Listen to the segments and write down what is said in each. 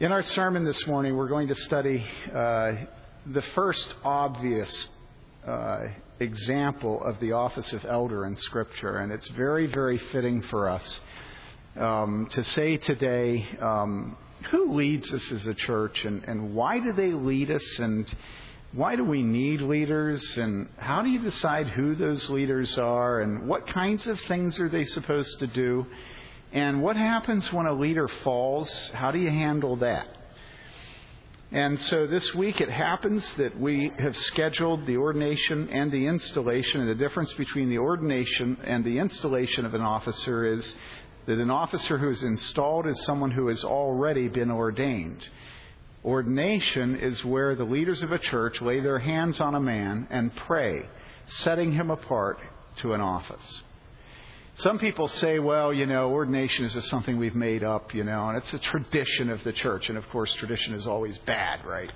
In our sermon this morning, we're going to study uh, the first obvious uh, example of the office of elder in Scripture, and it's very, very fitting for us um, to say today um, who leads us as a church and, and why do they lead us and why do we need leaders and how do you decide who those leaders are and what kinds of things are they supposed to do and what happens when a leader falls? How do you handle that? And so this week it happens that we have scheduled the ordination and the installation. And the difference between the ordination and the installation of an officer is that an officer who is installed is someone who has already been ordained. Ordination is where the leaders of a church lay their hands on a man and pray, setting him apart to an office. Some people say, well, you know, ordination is just something we've made up, you know, and it's a tradition of the church. And of course, tradition is always bad, right?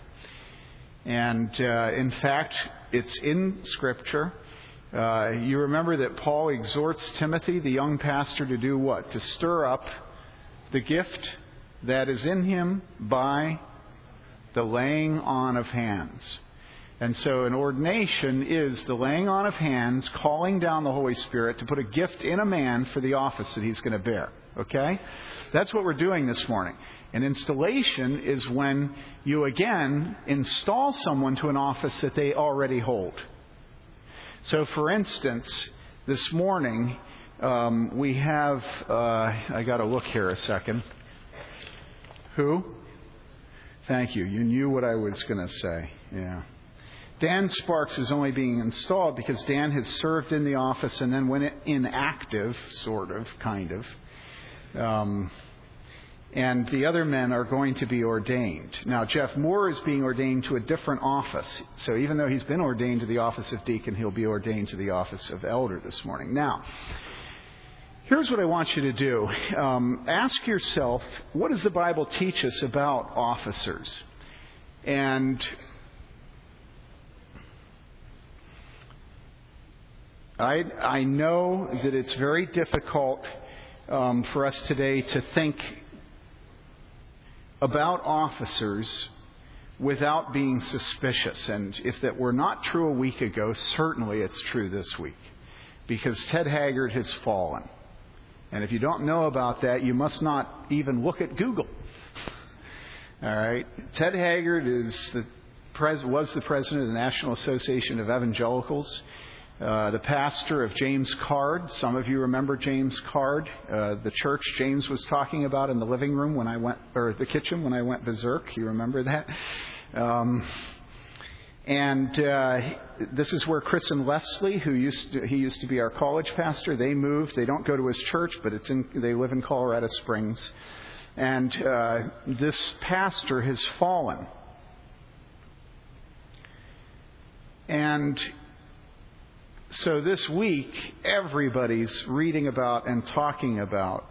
And uh, in fact, it's in Scripture. Uh, you remember that Paul exhorts Timothy, the young pastor, to do what? To stir up the gift that is in him by the laying on of hands. And so an ordination is the laying on of hands, calling down the Holy Spirit to put a gift in a man for the office that he's going to bear. Okay? That's what we're doing this morning. An installation is when you again install someone to an office that they already hold. So, for instance, this morning um, we have, uh, I got to look here a second. Who? Thank you. You knew what I was going to say. Yeah. Dan Sparks is only being installed because Dan has served in the office and then went inactive, sort of, kind of. Um, and the other men are going to be ordained. Now, Jeff Moore is being ordained to a different office. So even though he's been ordained to the office of deacon, he'll be ordained to the office of elder this morning. Now, here's what I want you to do um, ask yourself what does the Bible teach us about officers? And I, I know that it's very difficult um, for us today to think about officers without being suspicious. And if that were not true a week ago, certainly it's true this week. Because Ted Haggard has fallen. And if you don't know about that, you must not even look at Google. All right? Ted Haggard is the pres- was the president of the National Association of Evangelicals. Uh, the pastor of James Card. Some of you remember James Card, uh, the church James was talking about in the living room when I went, or the kitchen when I went berserk. You remember that? Um, and uh, this is where Chris and Leslie, who used to, he used to be our college pastor, they moved. They don't go to his church, but it's in, they live in Colorado Springs. And uh, this pastor has fallen. And so this week, everybody's reading about and talking about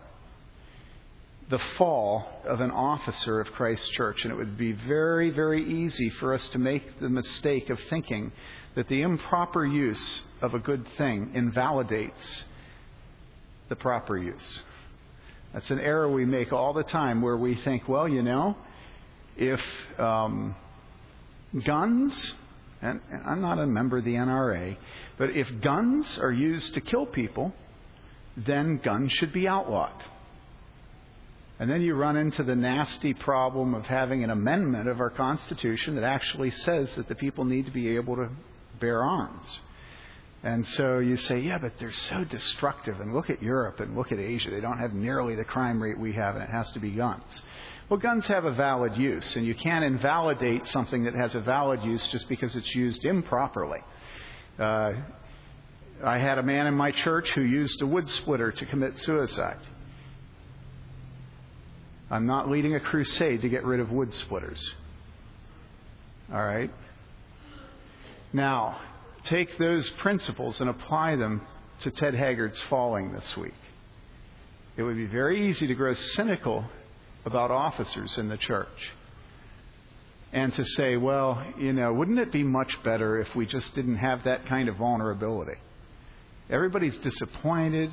the fall of an officer of Christ's church. And it would be very, very easy for us to make the mistake of thinking that the improper use of a good thing invalidates the proper use. That's an error we make all the time where we think, well, you know, if um, guns and I'm not a member of the NRA, but if guns are used to kill people, then guns should be outlawed. And then you run into the nasty problem of having an amendment of our Constitution that actually says that the people need to be able to bear arms. And so you say, yeah, but they're so destructive. And look at Europe and look at Asia. They don't have nearly the crime rate we have, and it has to be guns. Well, guns have a valid use, and you can't invalidate something that has a valid use just because it's used improperly. Uh, I had a man in my church who used a wood splitter to commit suicide. I'm not leading a crusade to get rid of wood splitters. All right? Now, take those principles and apply them to Ted Haggard's falling this week. It would be very easy to grow cynical about officers in the church. And to say, well, you know, wouldn't it be much better if we just didn't have that kind of vulnerability? Everybody's disappointed.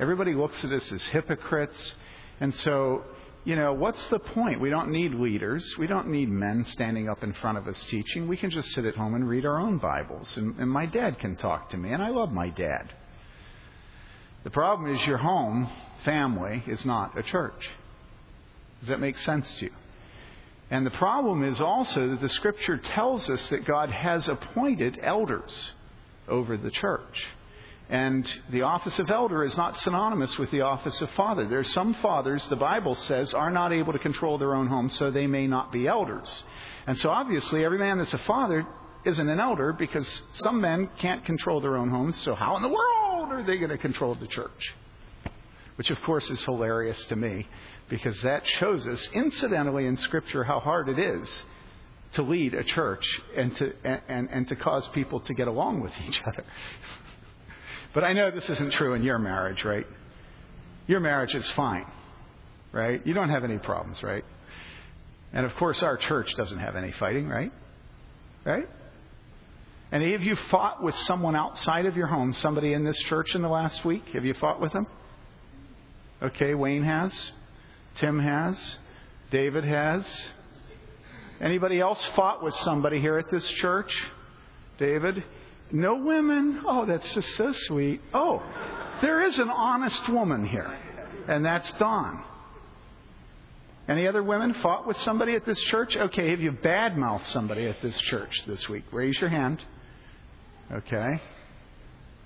Everybody looks at us as hypocrites. And so you know, what's the point? We don't need leaders. We don't need men standing up in front of us teaching. We can just sit at home and read our own Bibles. And, and my dad can talk to me, and I love my dad. The problem is your home, family, is not a church. Does that make sense to you? And the problem is also that the Scripture tells us that God has appointed elders over the church. And the office of elder is not synonymous with the office of father. There are some fathers, the Bible says, are not able to control their own home, so they may not be elders. And so obviously, every man that's a father isn't an elder because some men can't control their own homes, so how in the world are they going to control the church? Which, of course, is hilarious to me because that shows us, incidentally, in Scripture, how hard it is to lead a church and to, and, and to cause people to get along with each other. But I know this isn't true in your marriage, right? Your marriage is fine, right? You don't have any problems, right? And of course, our church doesn't have any fighting, right? Right? Any of you fought with someone outside of your home, somebody in this church in the last week? Have you fought with them? Okay, Wayne has. Tim has. David has. Anybody else fought with somebody here at this church? David? No women? Oh, that's just so sweet. Oh, there is an honest woman here, and that's Dawn. Any other women fought with somebody at this church? Okay, have you badmouthed somebody at this church this week? Raise your hand. Okay.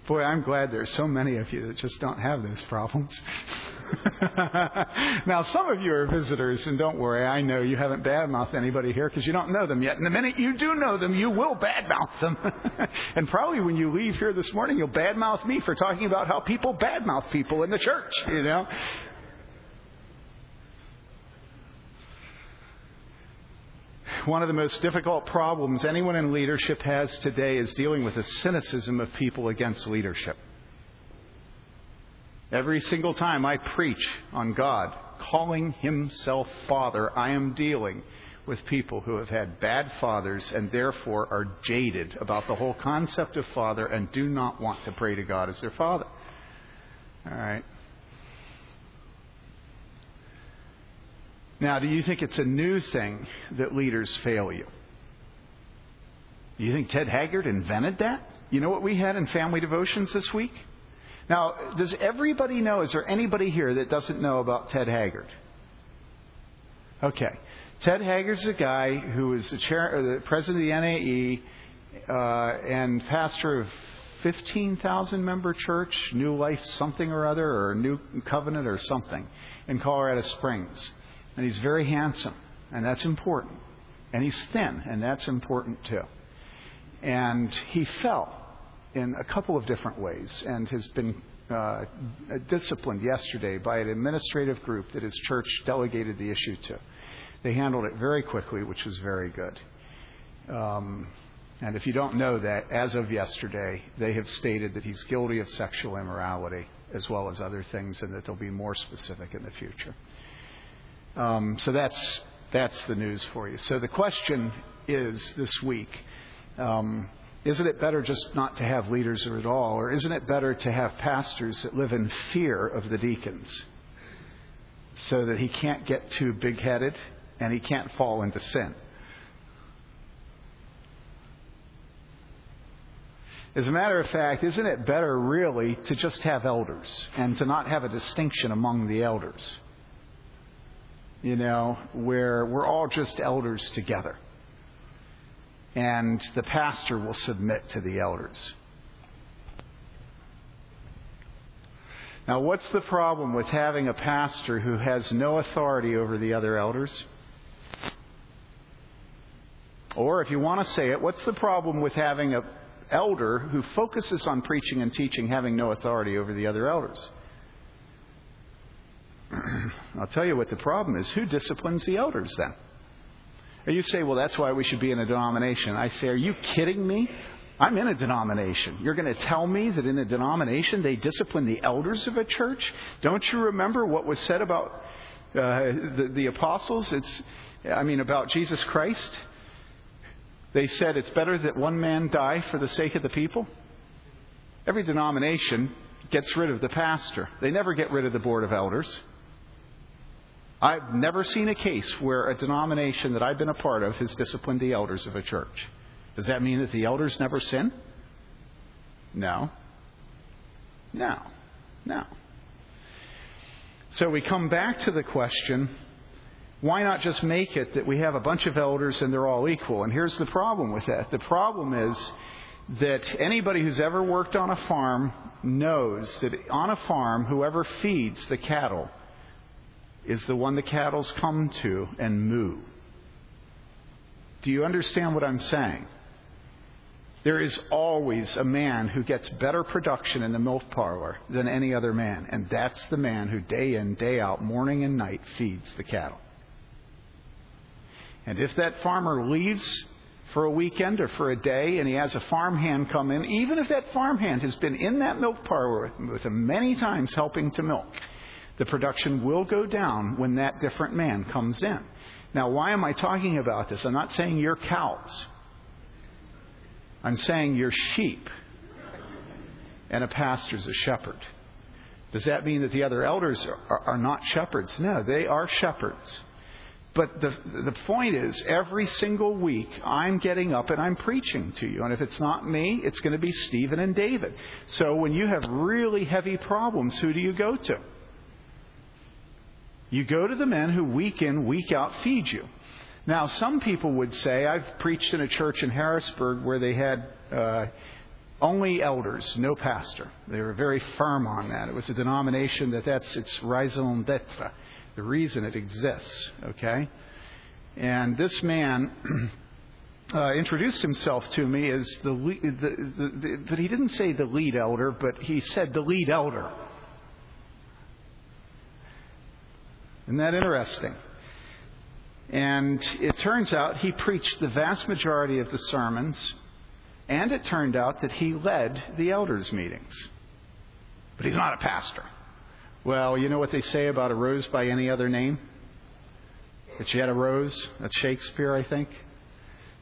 Boy, I'm glad there's so many of you that just don't have those problems. now, some of you are visitors, and don't worry, I know you haven't badmouthed anybody here because you don't know them yet. And the minute you do know them, you will badmouth them. and probably when you leave here this morning, you'll badmouth me for talking about how people badmouth people in the church, you know. One of the most difficult problems anyone in leadership has today is dealing with the cynicism of people against leadership. Every single time I preach on God calling Himself Father, I am dealing with people who have had bad fathers and therefore are jaded about the whole concept of Father and do not want to pray to God as their Father. All right. Now, do you think it's a new thing that leaders fail you? Do you think Ted Haggard invented that? You know what we had in family devotions this week? Now, does everybody know? Is there anybody here that doesn't know about Ted Haggard? Okay. Ted Haggard's a guy who is the, chair, the president of the NAE uh, and pastor of 15,000 member church, New Life something or other, or New Covenant or something, in Colorado Springs. And he's very handsome, and that's important. And he's thin, and that's important too. And he fell in a couple of different ways and has been uh, disciplined yesterday by an administrative group that his church delegated the issue to. They handled it very quickly, which was very good. Um, and if you don't know that, as of yesterday, they have stated that he's guilty of sexual immorality as well as other things, and that they'll be more specific in the future. Um, so that's that's the news for you. So the question is this week. Um, isn't it better just not to have leaders at all? Or isn't it better to have pastors that live in fear of the deacons so that he can't get too big headed and he can't fall into sin? As a matter of fact, isn't it better really to just have elders and to not have a distinction among the elders? You know, where we're all just elders together and the pastor will submit to the elders. Now, what's the problem with having a pastor who has no authority over the other elders? Or, if you want to say it, what's the problem with having an elder who focuses on preaching and teaching having no authority over the other elders? I'll tell you what the problem is. Who disciplines the elders then? you say, well, that's why we should be in a denomination. I say, are you kidding me? I'm in a denomination. You're going to tell me that in a denomination they discipline the elders of a church? Don't you remember what was said about uh, the, the apostles? It's, I mean, about Jesus Christ. They said it's better that one man die for the sake of the people. Every denomination gets rid of the pastor. They never get rid of the board of elders. I've never seen a case where a denomination that I've been a part of has disciplined the elders of a church. Does that mean that the elders never sin? No. No. No. So we come back to the question why not just make it that we have a bunch of elders and they're all equal? And here's the problem with that the problem is that anybody who's ever worked on a farm knows that on a farm, whoever feeds the cattle is the one the cattle's come to and moo. Do you understand what I'm saying? There is always a man who gets better production in the milk parlor than any other man, and that's the man who day in, day out, morning and night feeds the cattle. And if that farmer leaves for a weekend or for a day and he has a farmhand come in, even if that farmhand has been in that milk parlor with him many times helping to milk, the production will go down when that different man comes in. Now, why am I talking about this? I'm not saying you're cows. I'm saying you're sheep. And a pastor's a shepherd. Does that mean that the other elders are, are not shepherds? No, they are shepherds. But the, the point is, every single week, I'm getting up and I'm preaching to you. And if it's not me, it's going to be Stephen and David. So when you have really heavy problems, who do you go to? You go to the men who week in, week out feed you. Now, some people would say, I've preached in a church in Harrisburg where they had uh, only elders, no pastor. They were very firm on that. It was a denomination that that's its raison d'etre the reason it exists, okay? And this man uh, introduced himself to me as the, lead, the, the, the, but he didn't say the lead elder, but he said the lead elder. Isn't that interesting? And it turns out he preached the vast majority of the sermons, and it turned out that he led the elders' meetings. But he's not a pastor. Well, you know what they say about a rose by any other name? That she had a rose? That's Shakespeare, I think.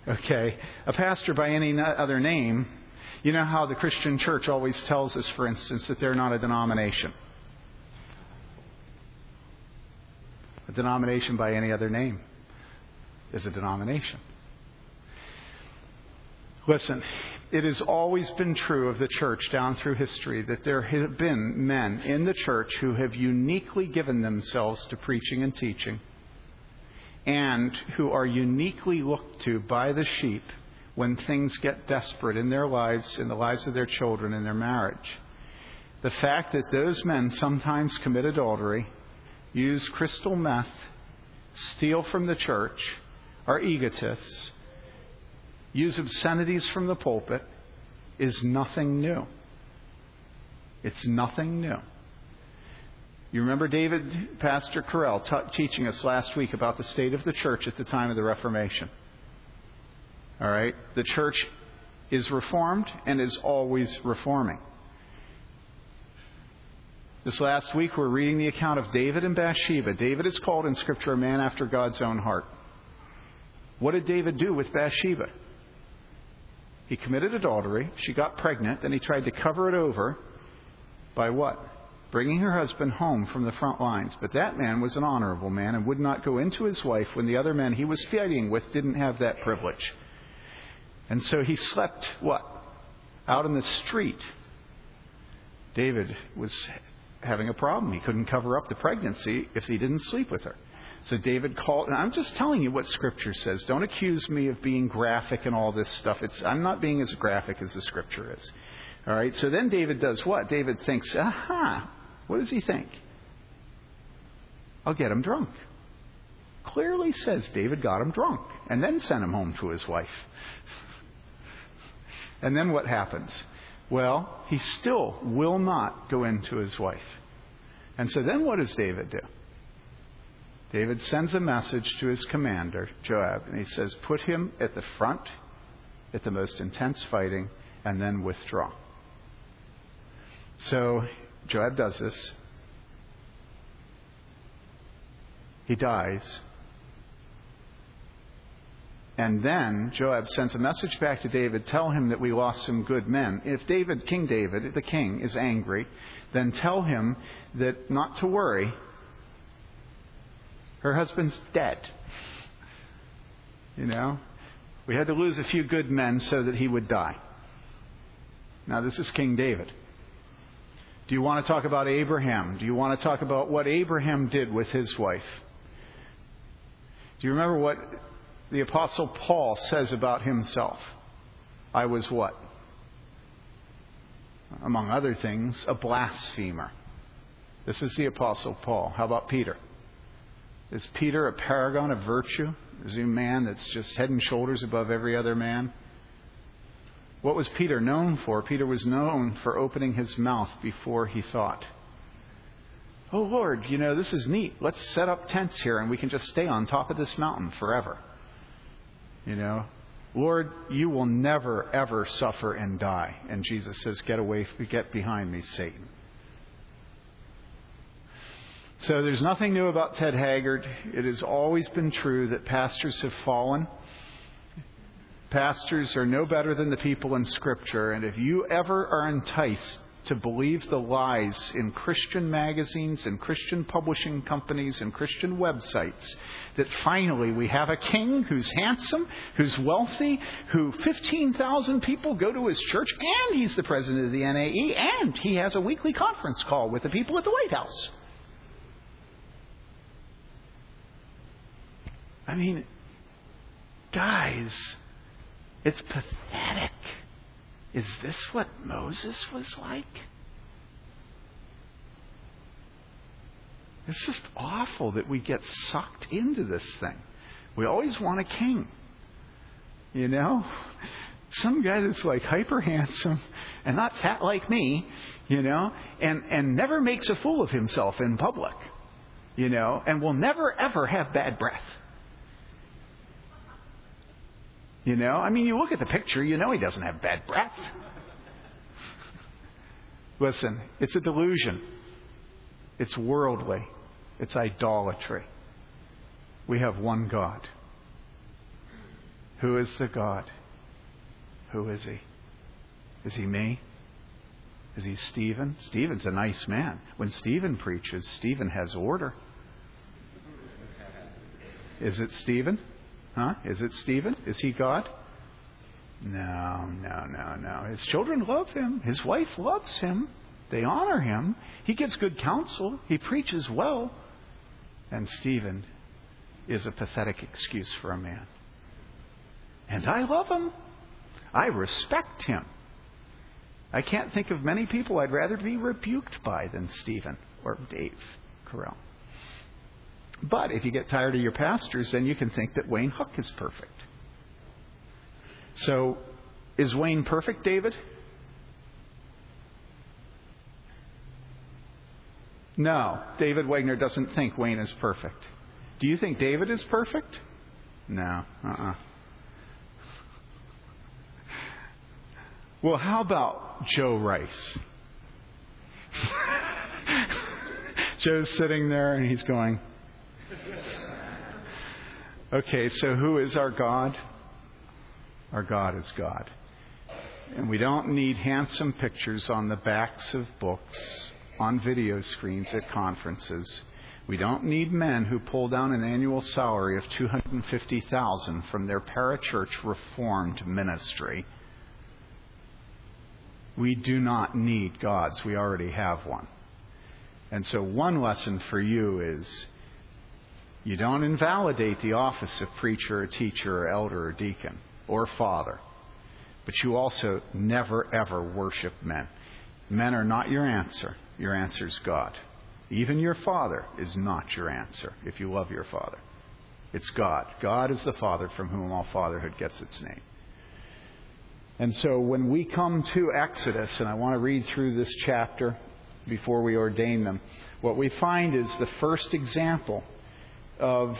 Okay. A pastor by any other name, you know how the Christian church always tells us, for instance, that they're not a denomination. A denomination by any other name is a denomination. Listen, it has always been true of the church down through history that there have been men in the church who have uniquely given themselves to preaching and teaching and who are uniquely looked to by the sheep when things get desperate in their lives, in the lives of their children, in their marriage. The fact that those men sometimes commit adultery, use crystal meth, steal from the church, are egotists, use obscenities from the pulpit is nothing new. It's nothing new. You remember David, Pastor Carell, t- teaching us last week about the state of the church at the time of the Reformation. All right? The church is reformed and is always reforming. This last week, we're reading the account of David and Bathsheba. David is called in Scripture a man after God's own heart. What did David do with Bathsheba? He committed adultery. She got pregnant. Then he tried to cover it over by what? Bringing her husband home from the front lines. But that man was an honorable man and would not go into his wife when the other men he was fighting with didn't have that privilege. And so he slept what? Out in the street. David was having a problem. He couldn't cover up the pregnancy if he didn't sleep with her. So David called, and I'm just telling you what Scripture says. Don't accuse me of being graphic and all this stuff. It's, I'm not being as graphic as the Scripture is. All right, so then David does what? David thinks, aha, what does he think? I'll get him drunk. Clearly says David got him drunk and then sent him home to his wife. And then what happens? Well, he still will not go into his wife. And so then what does David do? David sends a message to his commander, Joab, and he says, Put him at the front at the most intense fighting and then withdraw. So Joab does this. He dies. And then Joab sends a message back to David, tell him that we lost some good men. If David, King David, the king, is angry, then tell him that not to worry, Her husband's dead. You know? We had to lose a few good men so that he would die. Now, this is King David. Do you want to talk about Abraham? Do you want to talk about what Abraham did with his wife? Do you remember what the Apostle Paul says about himself? I was what? Among other things, a blasphemer. This is the Apostle Paul. How about Peter? Is Peter a paragon of virtue? Is he a man that's just head and shoulders above every other man? What was Peter known for? Peter was known for opening his mouth before he thought. Oh, Lord, you know, this is neat. Let's set up tents here and we can just stay on top of this mountain forever. You know, Lord, you will never, ever suffer and die. And Jesus says, Get away, get behind me, Satan. So there's nothing new about Ted Haggard. It has always been true that pastors have fallen. Pastors are no better than the people in Scripture. And if you ever are enticed to believe the lies in Christian magazines and Christian publishing companies and Christian websites that finally we have a king who's handsome, who's wealthy, who 15,000 people go to his church, and he's the president of the NAE, and he has a weekly conference call with the people at the White House. I mean, guys, it's pathetic. Is this what Moses was like? It's just awful that we get sucked into this thing. We always want a king. You know? Some guy that's like hyper handsome and not fat like me, you know, and, and never makes a fool of himself in public, you know, and will never ever have bad breath. You know, I mean, you look at the picture, you know he doesn't have bad breath. Listen, it's a delusion. It's worldly. It's idolatry. We have one God. Who is the God? Who is he? Is he me? Is he Stephen? Stephen's a nice man. When Stephen preaches, Stephen has order. Is it Stephen? Huh? Is it Stephen? Is he God? No, no, no, no. His children love him. His wife loves him. They honor him. He gives good counsel. He preaches well. And Stephen is a pathetic excuse for a man. And I love him. I respect him. I can't think of many people I'd rather be rebuked by than Stephen or Dave Carell. But if you get tired of your pastors, then you can think that Wayne Hook is perfect. So, is Wayne perfect, David? No, David Wagner doesn't think Wayne is perfect. Do you think David is perfect? No, uh uh-uh. uh Well, how about Joe Rice? Joe's sitting there and he's going, Okay, so who is our God? Our God is God. And we don't need handsome pictures on the backs of books, on video screens at conferences. We don't need men who pull down an annual salary of 250,000 from their parachurch reformed ministry. We do not need gods. We already have one. And so one lesson for you is you don't invalidate the office of preacher or teacher or elder or deacon or father. But you also never, ever worship men. Men are not your answer. Your answer is God. Even your father is not your answer if you love your father. It's God. God is the Father from whom all fatherhood gets its name. And so when we come to Exodus, and I want to read through this chapter before we ordain them, what we find is the first example of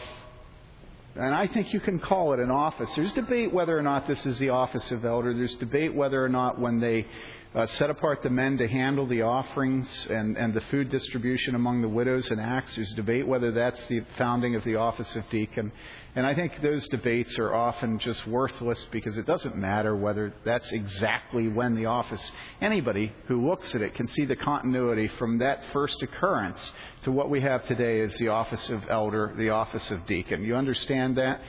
And I think you can call it an office. There's debate whether or not this is the office of elder. There's debate whether or not when they uh, set apart the men to handle the offerings and, and the food distribution among the widows in Acts. There's debate whether that's the founding of the office of deacon. And I think those debates are often just worthless because it doesn't matter whether that's exactly when the office. Anybody who looks at it can see the continuity from that first occurrence to what we have today as the office of elder, the office of deacon. You understand that?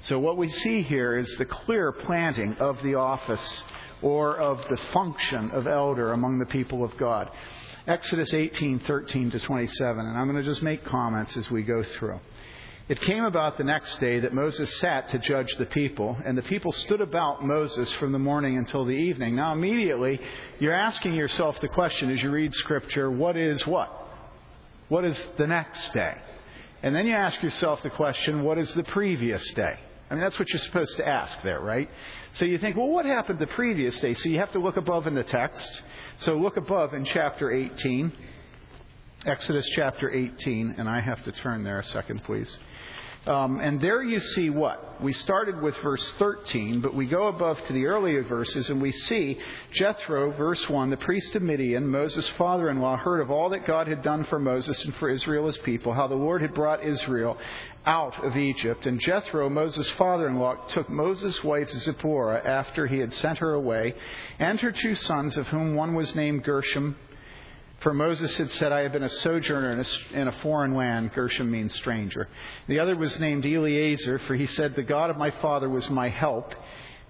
So what we see here is the clear planting of the office or of the function of elder among the people of God. Exodus 18:13 to 27, and I'm going to just make comments as we go through. It came about the next day that Moses sat to judge the people, and the people stood about Moses from the morning until the evening. Now, immediately, you're asking yourself the question as you read Scripture what is what? What is the next day? And then you ask yourself the question what is the previous day? I mean, that's what you're supposed to ask there, right? So you think, well, what happened the previous day? So you have to look above in the text. So look above in chapter 18, Exodus chapter 18, and I have to turn there a second, please. Um, and there you see what? We started with verse 13, but we go above to the earlier verses and we see Jethro, verse 1, the priest of Midian, Moses' father in law, heard of all that God had done for Moses and for Israel his people, how the Lord had brought Israel out of Egypt. And Jethro, Moses' father in law, took Moses' wife Zipporah after he had sent her away, and her two sons, of whom one was named Gershom for Moses had said, I have been a sojourner in a, foreign land. Gershom means stranger. The other was named Eliezer, for he said, The God of my father was my help.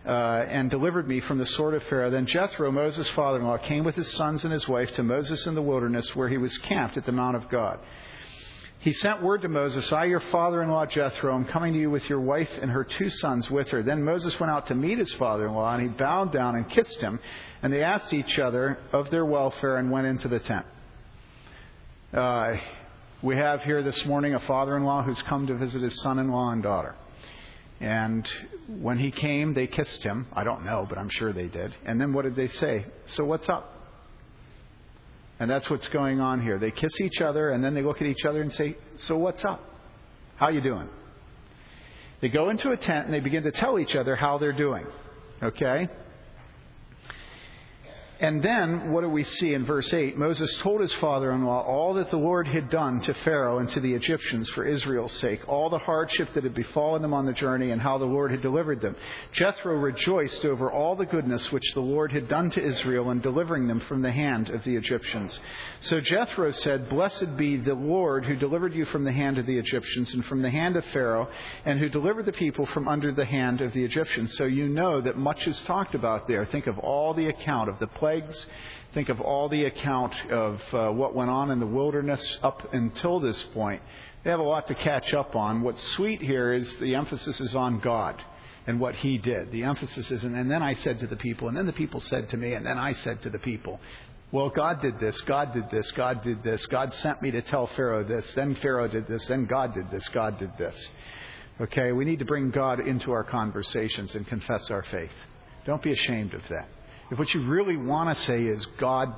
Uh, and delivered me from the sword of Pharaoh. Then Jethro, Moses' father in law, came with his sons and his wife to Moses in the wilderness, where he was camped at the Mount of God. He sent word to Moses, I, your father in law Jethro, am coming to you with your wife and her two sons with her. Then Moses went out to meet his father in law, and he bowed down and kissed him. And they asked each other of their welfare and went into the tent. Uh, we have here this morning a father in law who's come to visit his son in law and daughter. And when he came, they kissed him. I don't know, but I'm sure they did. And then what did they say? So what's up? And that's what's going on here. They kiss each other and then they look at each other and say, "So what's up? How you doing?" They go into a tent and they begin to tell each other how they're doing. Okay? And then, what do we see in verse 8? Moses told his father in law all that the Lord had done to Pharaoh and to the Egyptians for Israel's sake, all the hardship that had befallen them on the journey, and how the Lord had delivered them. Jethro rejoiced over all the goodness which the Lord had done to Israel in delivering them from the hand of the Egyptians. So Jethro said, Blessed be the Lord who delivered you from the hand of the Egyptians and from the hand of Pharaoh, and who delivered the people from under the hand of the Egyptians. So you know that much is talked about there. Think of all the account of the plagues. Think of all the account of uh, what went on in the wilderness up until this point. They have a lot to catch up on. What's sweet here is the emphasis is on God and what He did. The emphasis is, and then I said to the people, and then the people said to me, and then I said to the people. Well, God did this, God did this, God did this, God sent me to tell Pharaoh this, then Pharaoh did this, then God did this, God did this. Okay, we need to bring God into our conversations and confess our faith. Don't be ashamed of that. If what you really want to say is, God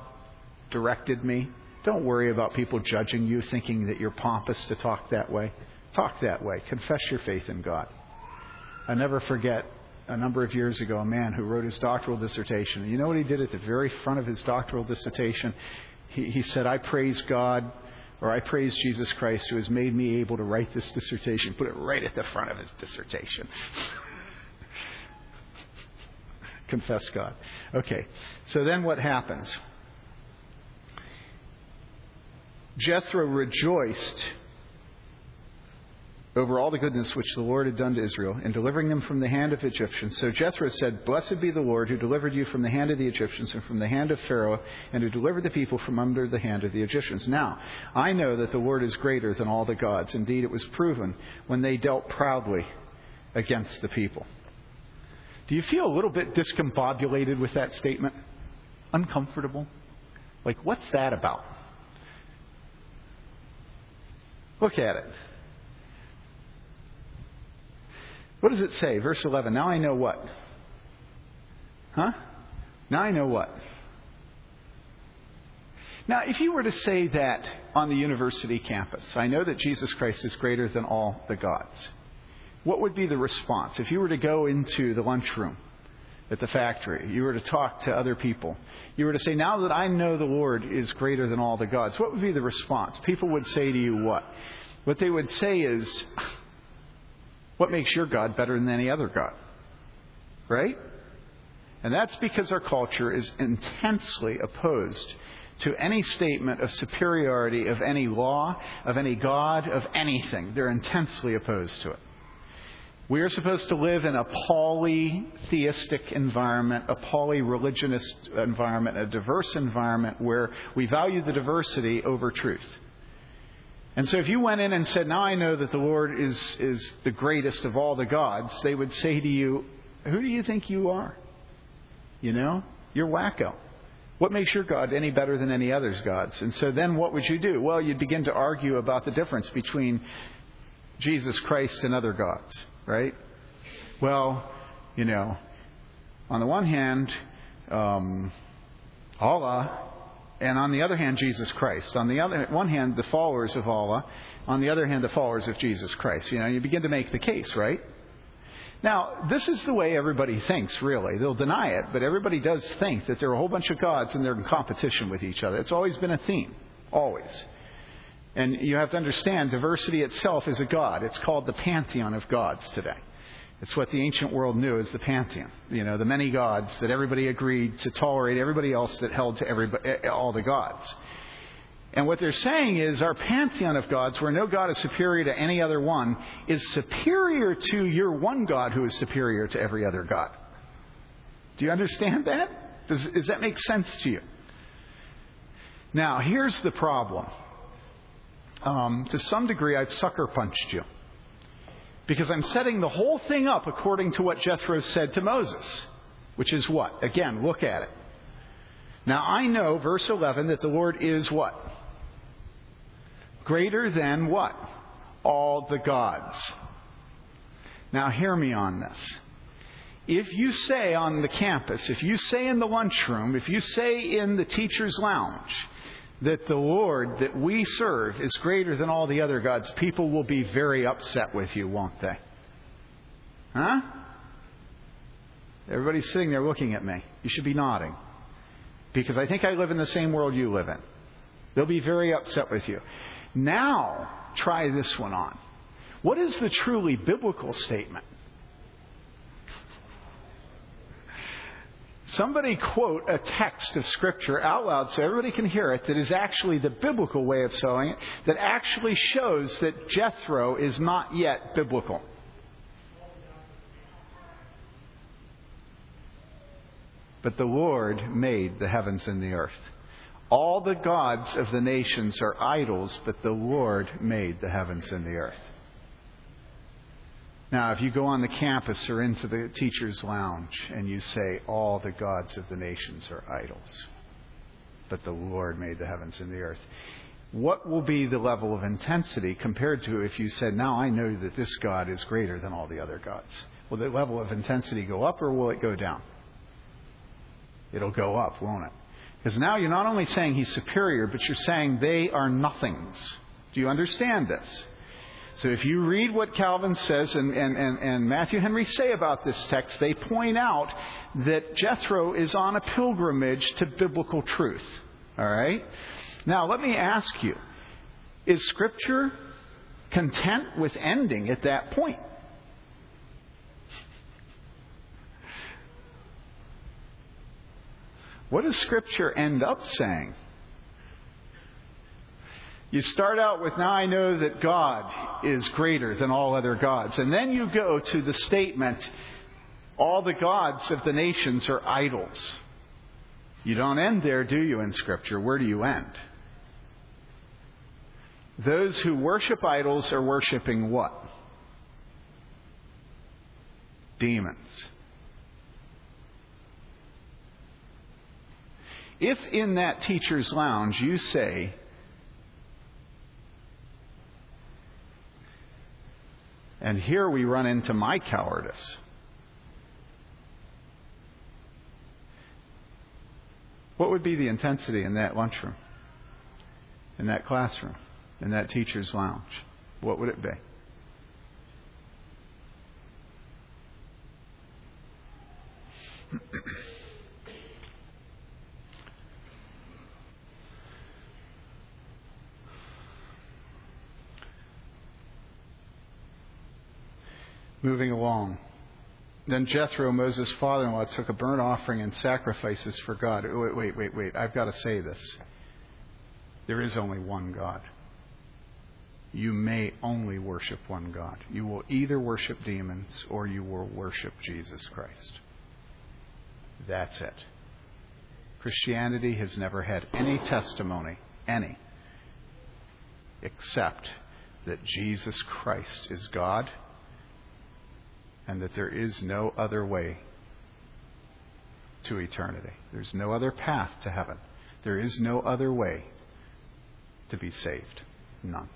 directed me, don't worry about people judging you, thinking that you're pompous to talk that way. Talk that way. Confess your faith in God. I never forget a number of years ago a man who wrote his doctoral dissertation. You know what he did at the very front of his doctoral dissertation? He, he said, I praise God, or I praise Jesus Christ who has made me able to write this dissertation. Put it right at the front of his dissertation. confess God. Okay, so then what happens? Jethro rejoiced over all the goodness which the Lord had done to Israel in delivering them from the hand of Egyptians. So Jethro said, Blessed be the Lord who delivered you from the hand of the Egyptians and from the hand of Pharaoh, and who delivered the people from under the hand of the Egyptians. Now, I know that the Lord is greater than all the gods. Indeed, it was proven when they dealt proudly against the people. Do you feel a little bit discombobulated with that statement? Uncomfortable? Like, what's that about? Look at it. What does it say? Verse 11. Now I know what? Huh? Now I know what? Now, if you were to say that on the university campus, I know that Jesus Christ is greater than all the gods. What would be the response? If you were to go into the lunchroom at the factory, you were to talk to other people, you were to say, Now that I know the Lord is greater than all the gods, what would be the response? People would say to you what? What they would say is, What makes your God better than any other God? Right? And that's because our culture is intensely opposed to any statement of superiority of any law, of any God, of anything. They're intensely opposed to it. We are supposed to live in a polytheistic environment, a polyreligionist environment, a diverse environment where we value the diversity over truth. And so if you went in and said, Now I know that the Lord is, is the greatest of all the gods, they would say to you, Who do you think you are? You know? You're wacko. What makes your God any better than any other's gods? And so then what would you do? Well, you'd begin to argue about the difference between Jesus Christ and other gods, right? Well, you know, on the one hand, um, Allah, and on the other hand, Jesus Christ. On the other one hand, the followers of Allah. On the other hand, the followers of Jesus Christ. You know, you begin to make the case, right? Now, this is the way everybody thinks, really. They'll deny it, but everybody does think that there are a whole bunch of gods and they're in competition with each other. It's always been a theme. Always. And you have to understand, diversity itself is a god. It's called the pantheon of gods today. It's what the ancient world knew as the pantheon. You know, the many gods that everybody agreed to tolerate everybody else that held to everybody, all the gods. And what they're saying is our pantheon of gods, where no God is superior to any other one, is superior to your one God who is superior to every other God. Do you understand that? Does, does that make sense to you? Now, here's the problem. Um, to some degree, I've sucker punched you. Because I'm setting the whole thing up according to what Jethro said to Moses, which is what? Again, look at it. Now, I know, verse 11, that the Lord is what? Greater than what? All the gods. Now, hear me on this. If you say on the campus, if you say in the lunchroom, if you say in the teacher's lounge that the Lord that we serve is greater than all the other gods, people will be very upset with you, won't they? Huh? Everybody's sitting there looking at me. You should be nodding. Because I think I live in the same world you live in. They'll be very upset with you. Now, try this one on. What is the truly biblical statement? Somebody quote a text of Scripture out loud so everybody can hear it that is actually the biblical way of saying it, that actually shows that Jethro is not yet biblical. But the Lord made the heavens and the earth. All the gods of the nations are idols, but the Lord made the heavens and the earth. Now, if you go on the campus or into the teacher's lounge and you say, All the gods of the nations are idols, but the Lord made the heavens and the earth, what will be the level of intensity compared to if you said, Now I know that this God is greater than all the other gods? Will the level of intensity go up or will it go down? It'll go up, won't it? Because now you're not only saying he's superior, but you're saying they are nothings. Do you understand this? So if you read what Calvin says and, and, and, and, Matthew Henry say about this text, they point out that Jethro is on a pilgrimage to biblical truth. All right? Now, let me ask you is Scripture content with ending at that point? What does Scripture end up saying? You start out with, now I know that God is greater than all other gods. And then you go to the statement, all the gods of the nations are idols. You don't end there, do you, in Scripture? Where do you end? Those who worship idols are worshiping what? Demons. If in that teacher's lounge you say, and here we run into my cowardice. What would be the intensity in that lunchroom, in that classroom, in that teacher's lounge? What would it be? Moving along. Then Jethro, Moses' father in law, took a burnt offering and sacrifices for God. Wait, wait, wait, wait. I've got to say this. There is only one God. You may only worship one God. You will either worship demons or you will worship Jesus Christ. That's it. Christianity has never had any testimony, any, except that Jesus Christ is God and that there is no other way to eternity. There's no other path to heaven. There is no other way to be saved. None.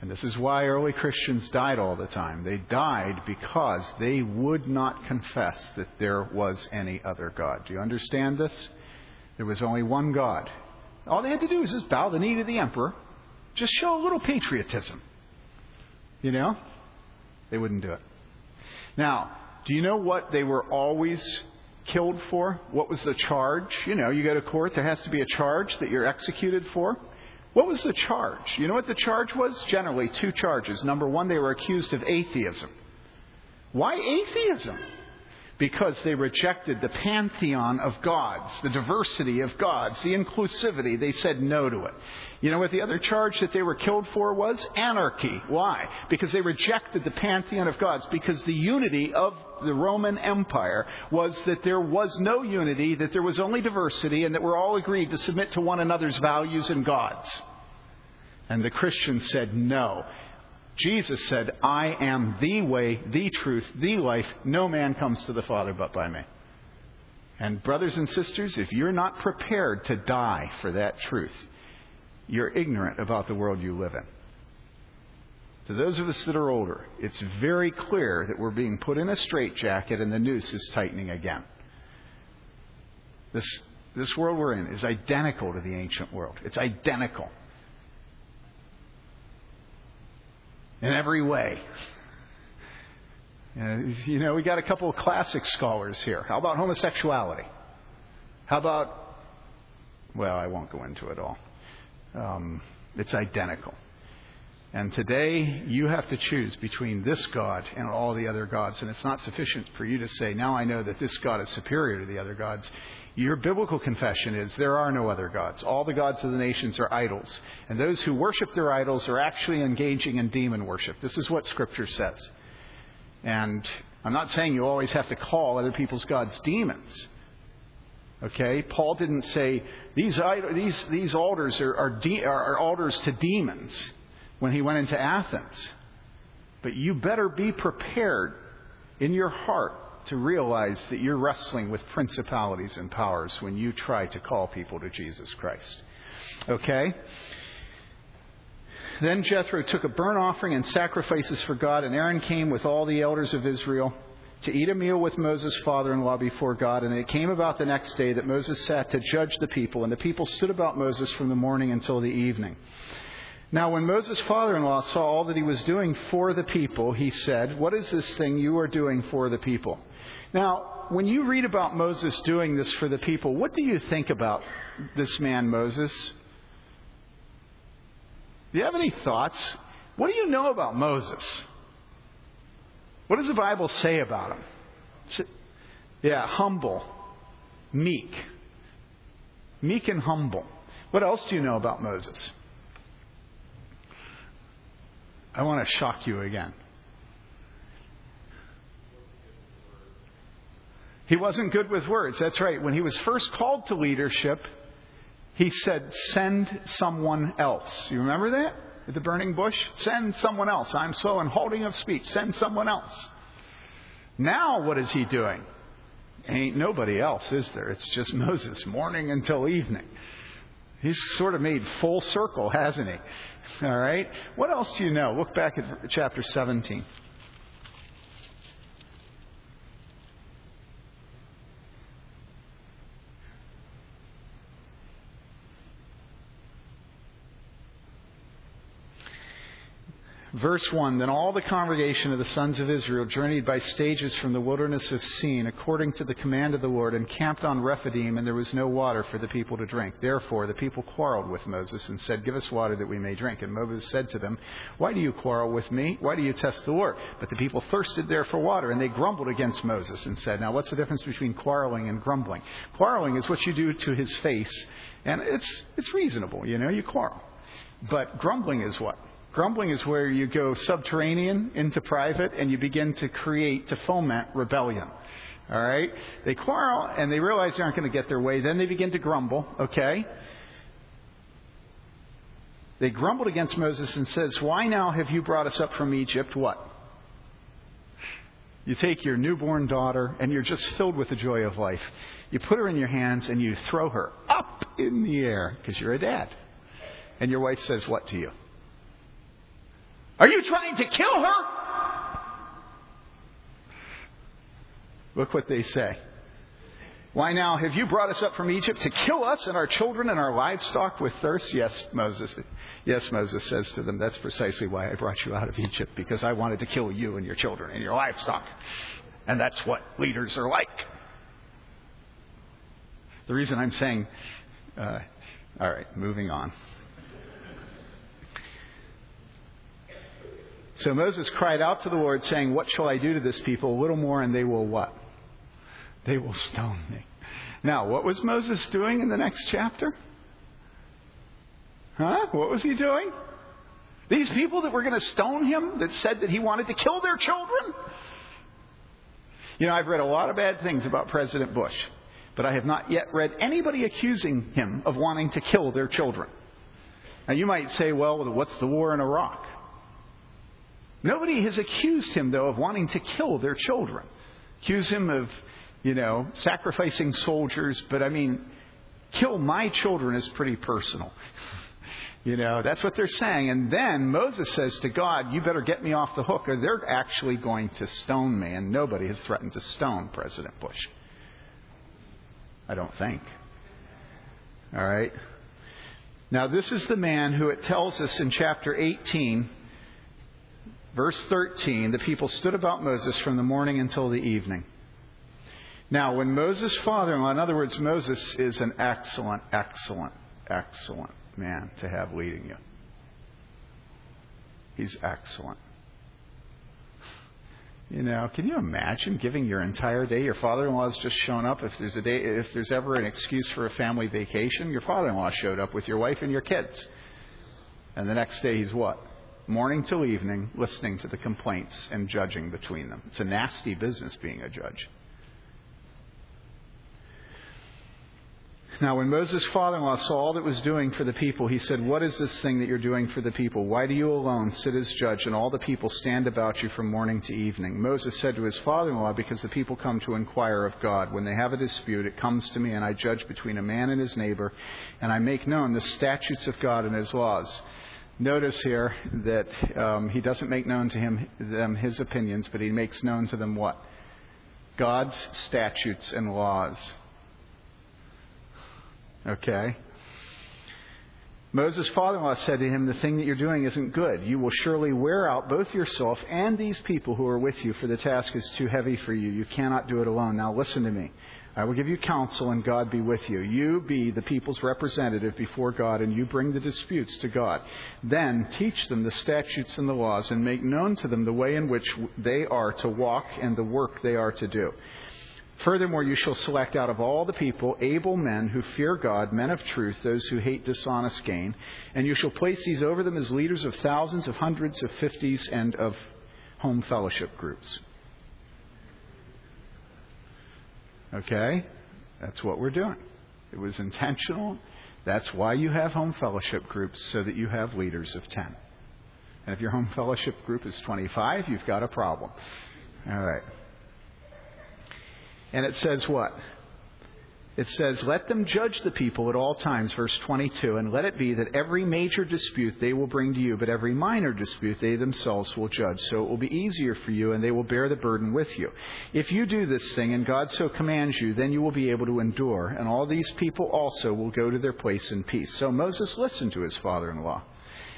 And this is why early Christians died all the time. They died because they would not confess that there was any other God. Do you understand this? There was only one God. All they had to do was just bow the knee to the emperor, just show a little patriotism. You know? They wouldn't do it. Now, do you know what they were always killed for? What was the charge? You know, you go to court, there has to be a charge that you're executed for. What was the charge? You know what the charge was? Generally, two charges. Number one, they were accused of atheism. Why atheism? Because they rejected the pantheon of gods, the diversity of gods, the inclusivity. They said no to it. You know what the other charge that they were killed for was? Anarchy. Why? Because they rejected the pantheon of gods. Because the unity of the Roman Empire was that there was no unity, that there was only diversity, and that we're all agreed to submit to one another's values and gods. And the Christians said no. Jesus said, I am the way, the truth, the life. No man comes to the Father but by me. And, brothers and sisters, if you're not prepared to die for that truth, you're ignorant about the world you live in. To those of us that are older, it's very clear that we're being put in a straitjacket and the noose is tightening again. This, this world we're in is identical to the ancient world. It's identical. In every way. Uh, you know, we got a couple of classic scholars here. How about homosexuality? How about, well, I won't go into it all. Um, it's identical. And today, you have to choose between this God and all the other gods. And it's not sufficient for you to say, now I know that this God is superior to the other gods. Your biblical confession is there are no other gods. All the gods of the nations are idols. And those who worship their idols are actually engaging in demon worship. This is what Scripture says. And I'm not saying you always have to call other people's gods demons. Okay? Paul didn't say these, these, these altars are, are, de- are altars to demons when he went into Athens. But you better be prepared in your heart to realize that you're wrestling with principalities and powers when you try to call people to Jesus Christ. Okay? Then Jethro took a burnt offering and sacrifices for God, and Aaron came with all the elders of Israel to eat a meal with Moses' father in law before God. And it came about the next day that Moses sat to judge the people, and the people stood about Moses from the morning until the evening. Now, when Moses' father in law saw all that he was doing for the people, he said, What is this thing you are doing for the people? Now, when you read about Moses doing this for the people, what do you think about this man, Moses? Do you have any thoughts? What do you know about Moses? What does the Bible say about him? Yeah, humble, meek. Meek and humble. What else do you know about Moses? I want to shock you again. He wasn't good with words. That's right. When he was first called to leadership, he said, Send someone else. You remember that? At the burning bush? Send someone else. I'm slow in holding of speech. Send someone else. Now, what is he doing? Ain't nobody else, is there? It's just Moses, morning until evening. He's sort of made full circle, hasn't he? All right? What else do you know? Look back at chapter 17. Verse 1 Then all the congregation of the sons of Israel journeyed by stages from the wilderness of Sin, according to the command of the Lord, and camped on Rephidim, and there was no water for the people to drink. Therefore the people quarreled with Moses and said, Give us water that we may drink. And Moses said to them, Why do you quarrel with me? Why do you test the Lord? But the people thirsted there for water, and they grumbled against Moses and said, Now what's the difference between quarreling and grumbling? Quarreling is what you do to his face, and it's, it's reasonable, you know, you quarrel. But grumbling is what? Grumbling is where you go subterranean into private and you begin to create, to foment rebellion. All right? They quarrel and they realize they aren't going to get their way. Then they begin to grumble. Okay? They grumbled against Moses and says, Why now have you brought us up from Egypt? What? You take your newborn daughter and you're just filled with the joy of life. You put her in your hands and you throw her up in the air because you're a dad. And your wife says, What to you? Are you trying to kill her? Look what they say. Why now have you brought us up from Egypt to kill us and our children and our livestock with thirst? Yes, Moses. Yes, Moses says to them, that's precisely why I brought you out of Egypt, because I wanted to kill you and your children and your livestock. And that's what leaders are like. The reason I'm saying, uh, all right, moving on. So Moses cried out to the Lord, saying, What shall I do to this people? A little more, and they will what? They will stone me. Now, what was Moses doing in the next chapter? Huh? What was he doing? These people that were going to stone him, that said that he wanted to kill their children? You know, I've read a lot of bad things about President Bush, but I have not yet read anybody accusing him of wanting to kill their children. Now, you might say, well, what's the war in Iraq? Nobody has accused him, though, of wanting to kill their children. Accuse him of, you know, sacrificing soldiers, but I mean, kill my children is pretty personal. you know, that's what they're saying. And then Moses says to God, You better get me off the hook, or they're actually going to stone me. And nobody has threatened to stone President Bush. I don't think. All right? Now, this is the man who it tells us in chapter 18 Verse 13 the people stood about Moses from the morning until the evening. Now, when Moses' father in law, in other words, Moses is an excellent, excellent, excellent man to have leading you. He's excellent. You know, can you imagine giving your entire day? Your father-in-law's just shown up. If there's a day, if there's ever an excuse for a family vacation, your father-in-law showed up with your wife and your kids. And the next day he's what? Morning till evening, listening to the complaints and judging between them. It's a nasty business being a judge. Now, when Moses' father in law saw all that was doing for the people, he said, What is this thing that you're doing for the people? Why do you alone sit as judge, and all the people stand about you from morning to evening? Moses said to his father in law, Because the people come to inquire of God. When they have a dispute, it comes to me, and I judge between a man and his neighbor, and I make known the statutes of God and his laws. Notice here that um, he doesn't make known to him them his opinions, but he makes known to them what? God's statutes and laws. Okay? Moses' father in law said to him, The thing that you're doing isn't good. You will surely wear out both yourself and these people who are with you, for the task is too heavy for you. You cannot do it alone. Now listen to me. I will give you counsel, and God be with you. You be the people's representative before God, and you bring the disputes to God. Then teach them the statutes and the laws, and make known to them the way in which they are to walk and the work they are to do. Furthermore, you shall select out of all the people able men who fear God, men of truth, those who hate dishonest gain, and you shall place these over them as leaders of thousands, of hundreds, of fifties, and of home fellowship groups. Okay? That's what we're doing. It was intentional. That's why you have home fellowship groups, so that you have leaders of 10. And if your home fellowship group is 25, you've got a problem. All right. And it says what? It says, Let them judge the people at all times, verse 22, and let it be that every major dispute they will bring to you, but every minor dispute they themselves will judge. So it will be easier for you, and they will bear the burden with you. If you do this thing, and God so commands you, then you will be able to endure, and all these people also will go to their place in peace. So Moses listened to his father in law.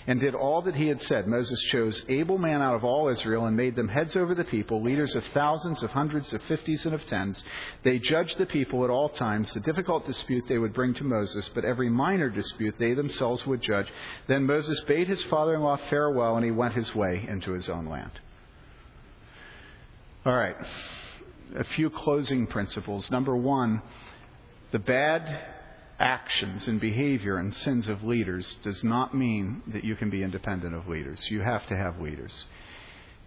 And did all that he had said. Moses chose able men out of all Israel and made them heads over the people, leaders of thousands, of hundreds, of fifties, and of tens. They judged the people at all times. The difficult dispute they would bring to Moses, but every minor dispute they themselves would judge. Then Moses bade his father in law farewell, and he went his way into his own land. All right. A few closing principles. Number one, the bad actions and behavior and sins of leaders does not mean that you can be independent of leaders. You have to have leaders.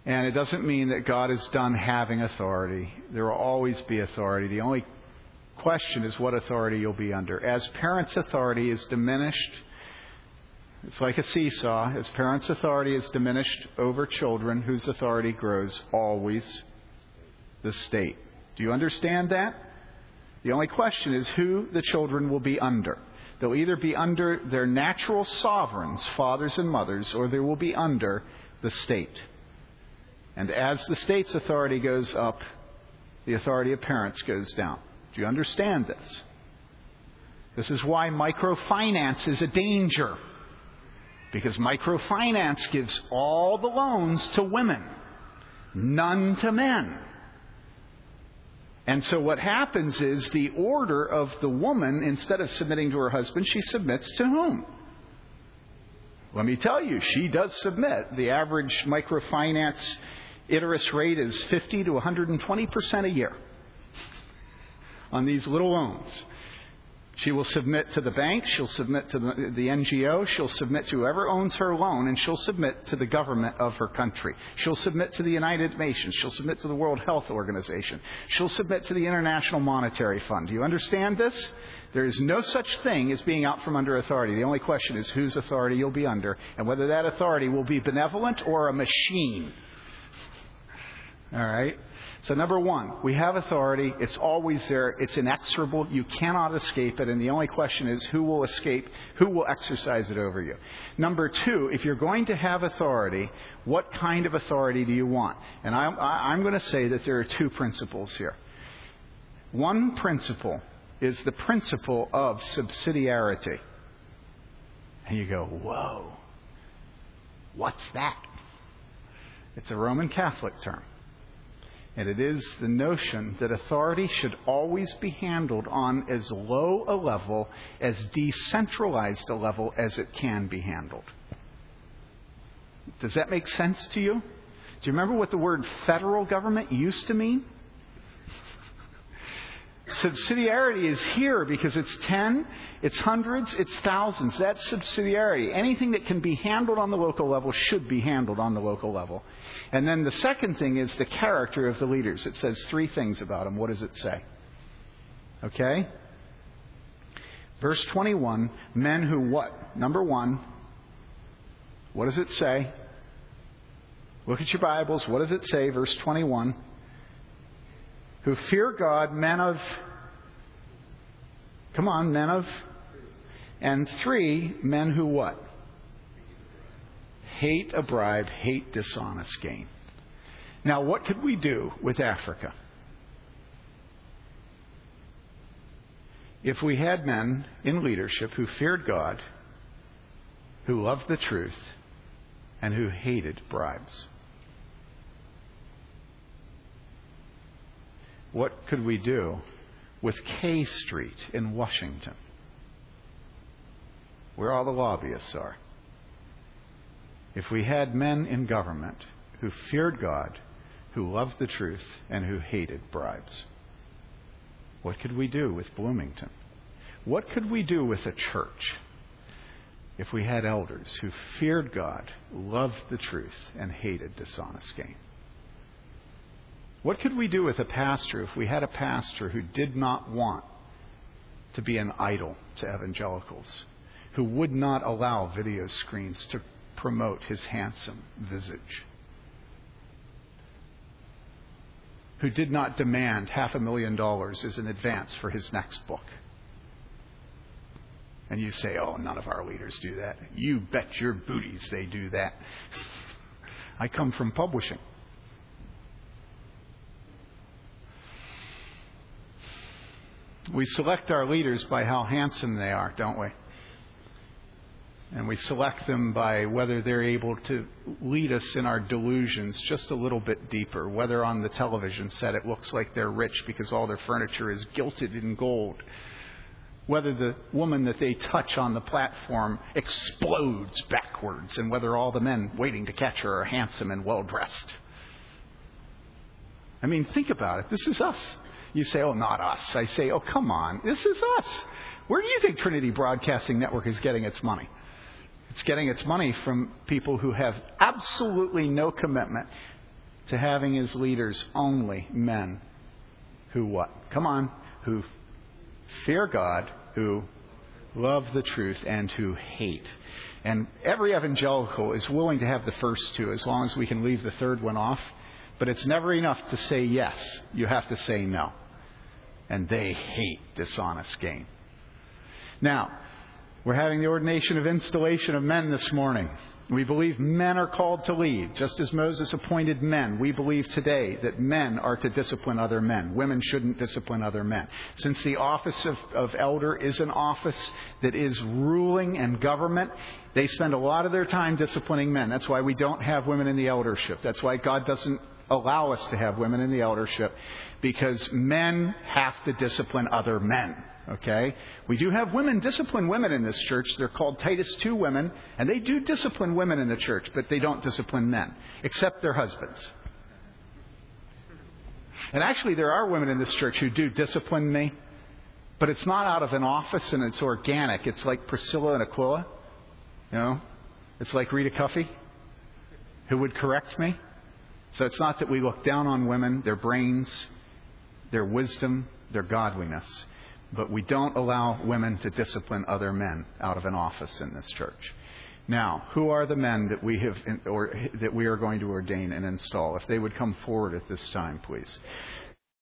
And it doesn't mean that God is done having authority. There will always be authority. The only question is what authority you'll be under. As parents' authority is diminished, it's like a seesaw. As parents' authority is diminished over children, whose authority grows always the state. Do you understand that? The only question is who the children will be under. They'll either be under their natural sovereigns, fathers and mothers, or they will be under the state. And as the state's authority goes up, the authority of parents goes down. Do you understand this? This is why microfinance is a danger. Because microfinance gives all the loans to women, none to men. And so what happens is the order of the woman, instead of submitting to her husband, she submits to whom? Let me tell you, she does submit. The average microfinance interest rate is 50 to 120% a year on these little loans. She will submit to the bank, she'll submit to the, the, NGO, she'll submit to whoever owns her loan, and she'll submit to the government of her country. She'll submit to the United Nations, she'll submit to the World Health Organization, she'll submit to the International Monetary Fund. Do you understand this? There is no such thing as being out from under authority. The only question is whose authority you'll be under, and whether that authority will be benevolent or a machine. All right? So, number one, we have authority. It's always there. It's inexorable. You cannot escape it. And the only question is who will escape, who will exercise it over you. Number two, if you're going to have authority, what kind of authority do you want? And I'm, I'm going to say that there are two principles here. One principle is the principle of subsidiarity. And you go, whoa, what's that? It's a Roman Catholic term. And it is the notion that authority should always be handled on as low a level, as decentralized a level as it can be handled. Does that make sense to you? Do you remember what the word federal government used to mean? Subsidiarity is here because it's 10, it's hundreds, it's thousands. That's subsidiarity. Anything that can be handled on the local level should be handled on the local level. And then the second thing is the character of the leaders. It says three things about them. What does it say? Okay? Verse 21 men who what? Number one, what does it say? Look at your Bibles. What does it say? Verse 21 who fear God, men of, come on, men of, and three, men who what? Hate a bribe, hate dishonest gain. Now, what could we do with Africa? If we had men in leadership who feared God, who loved the truth, and who hated bribes. What could we do with K Street in Washington, where all the lobbyists are? If we had men in government who feared God, who loved the truth, and who hated bribes, what could we do with Bloomington? What could we do with a church if we had elders who feared God, loved the truth, and hated dishonest gain? What could we do with a pastor if we had a pastor who did not want to be an idol to evangelicals, who would not allow video screens to promote his handsome visage, who did not demand half a million dollars as an advance for his next book? And you say, oh, none of our leaders do that. You bet your booties they do that. I come from publishing. We select our leaders by how handsome they are, don't we? And we select them by whether they're able to lead us in our delusions just a little bit deeper. Whether on the television set it looks like they're rich because all their furniture is gilded in gold. Whether the woman that they touch on the platform explodes backwards, and whether all the men waiting to catch her are handsome and well dressed. I mean, think about it. This is us. You say, oh, not us. I say, oh, come on. This is us. Where do you think Trinity Broadcasting Network is getting its money? It's getting its money from people who have absolutely no commitment to having as leaders only men who what? Come on, who fear God, who love the truth, and who hate. And every evangelical is willing to have the first two as long as we can leave the third one off. But it's never enough to say yes. You have to say no. And they hate dishonest gain. Now, we're having the ordination of installation of men this morning. We believe men are called to lead, just as Moses appointed men. We believe today that men are to discipline other men. Women shouldn't discipline other men. Since the office of, of elder is an office that is ruling and government, they spend a lot of their time disciplining men. That's why we don't have women in the eldership. That's why God doesn't allow us to have women in the eldership, because men have to discipline other men. Okay? We do have women discipline women in this church. They're called Titus 2 women, and they do discipline women in the church, but they don't discipline men, except their husbands. And actually, there are women in this church who do discipline me, but it's not out of an office and it's organic. It's like Priscilla and Aquila. You know? It's like Rita Cuffey, who would correct me. So it's not that we look down on women, their brains, their wisdom, their godliness but we don't allow women to discipline other men out of an office in this church. Now, who are the men that we have or that we are going to ordain and install? If they would come forward at this time, please.